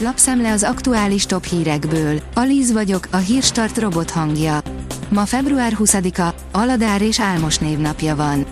Lapszemle az aktuális top hírekből. Alíz vagyok, a hírstart robot hangja. Ma február 20-a, Aladár és Álmos névnapja van.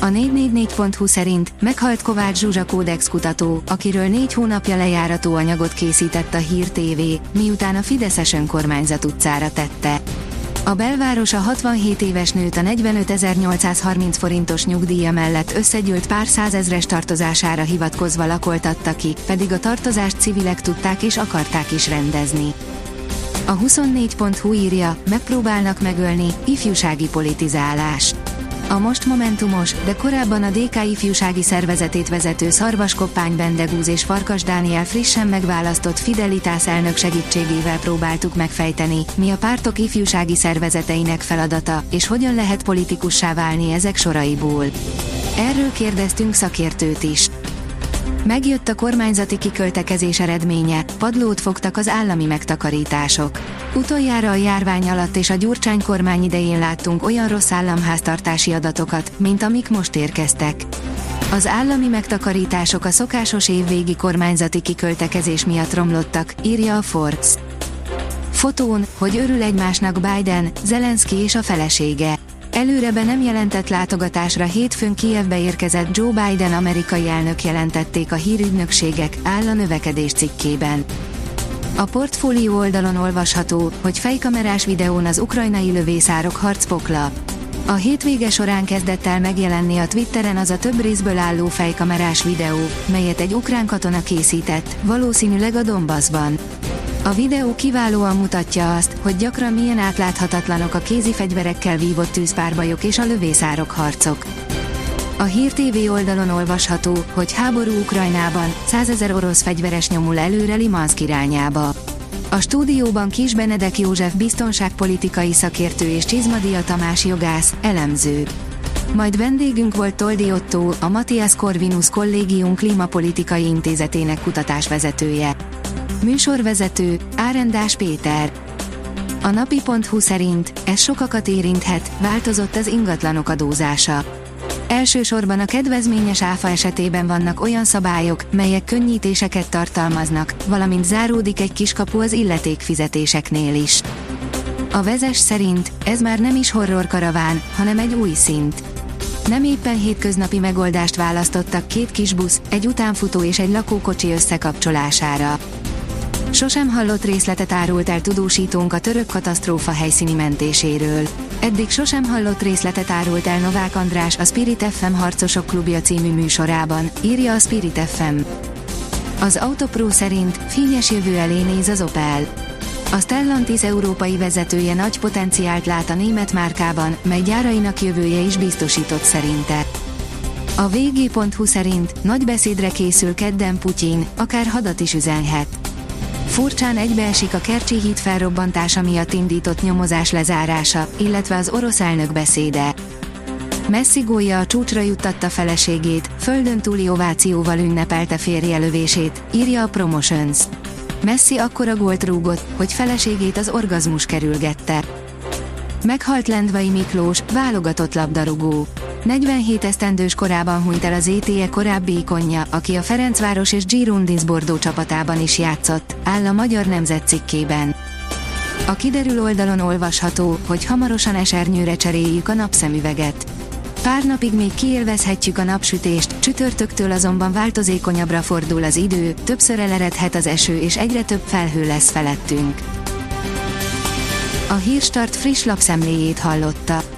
A 444.hu szerint meghalt Kovács Zsuzsa kódex kutató, akiről négy hónapja lejárató anyagot készített a Hír TV, miután a Fideszes önkormányzat utcára tette. A belváros a 67 éves nőt a 45.830 forintos nyugdíja mellett összegyűlt pár százezres tartozására hivatkozva lakoltatta ki, pedig a tartozást civilek tudták és akarták is rendezni. A 24.hu írja, megpróbálnak megölni, ifjúsági politizálás. A most Momentumos, de korábban a DK ifjúsági szervezetét vezető Szarvaskoppány Bendegúz és Farkas Dániel frissen megválasztott Fidelitás elnök segítségével próbáltuk megfejteni, mi a pártok ifjúsági szervezeteinek feladata, és hogyan lehet politikussá válni ezek soraiból. Erről kérdeztünk szakértőt is. Megjött a kormányzati kiköltekezés eredménye, padlót fogtak az állami megtakarítások. Utoljára a járvány alatt és a Gyurcsány kormány idején láttunk olyan rossz államháztartási adatokat, mint amik most érkeztek. Az állami megtakarítások a szokásos évvégi kormányzati kiköltekezés miatt romlottak, írja a Forbes. Fotón, hogy örül egymásnak Biden, Zelenszky és a felesége. Előre be nem jelentett látogatásra hétfőn Kijevbe érkezett Joe Biden amerikai elnök jelentették a hírügynökségek, áll a növekedés cikkében. A portfólió oldalon olvasható, hogy fejkamerás videón az ukrajnai lövészárok harcpokla. A hétvége során kezdett el megjelenni a Twitteren az a több részből álló fejkamerás videó, melyet egy ukrán katona készített, valószínűleg a Donbassban. A videó kiválóan mutatja azt, hogy gyakran milyen átláthatatlanok a kézi fegyverekkel vívott tűzpárbajok és a lövészárok harcok. A Hír TV oldalon olvasható, hogy háború Ukrajnában, százezer orosz fegyveres nyomul előre Limansk irányába. A stúdióban Kis Benedek József biztonságpolitikai szakértő és Csizmadia Tamás jogász, elemző. Majd vendégünk volt Toldi Otto, a Matthias Corvinus Kollégium Klímapolitikai Intézetének kutatásvezetője. Műsorvezető, Árendás Péter. A napi.hu szerint ez sokakat érinthet, változott az ingatlanok adózása. Elsősorban a kedvezményes áfa esetében vannak olyan szabályok, melyek könnyítéseket tartalmaznak, valamint záródik egy kiskapu az illetékfizetéseknél is. A vezes szerint ez már nem is horror karaván, hanem egy új szint. Nem éppen hétköznapi megoldást választottak két kis busz, egy utánfutó és egy lakókocsi összekapcsolására. Sosem hallott részletet árult el tudósítónk a török katasztrófa helyszíni mentéséről. Eddig sosem hallott részletet árult el Novák András a Spirit FM Harcosok Klubja című műsorában, írja a Spirit FM. Az Autopro szerint fényes jövő elé néz az Opel. A Stellantis európai vezetője nagy potenciált lát a német márkában, mely gyárainak jövője is biztosított szerinte. A vg.hu szerint nagy beszédre készül kedden Putyin, akár hadat is üzenhet. Furcsán egybeesik a Kercsi híd felrobbantása miatt indított nyomozás lezárása, illetve az orosz elnök beszéde. Messi gólja a csúcsra juttatta feleségét, földön túli ovációval ünnepelte férje lövését, írja a Promotions. Messi akkora gólt rúgott, hogy feleségét az orgazmus kerülgette. Meghalt Lendvai Miklós, válogatott labdarúgó. 47 esztendős korában hunyt el az ETE korábbi ikonja, aki a Ferencváros és Girondins Bordó csapatában is játszott, áll a Magyar Nemzet cikkében. A kiderül oldalon olvasható, hogy hamarosan esernyőre cseréljük a napszemüveget. Pár napig még kiélvezhetjük a napsütést, csütörtöktől azonban változékonyabbra fordul az idő, többször eleredhet az eső és egyre több felhő lesz felettünk. A Hírstart friss lapszemléjét hallotta.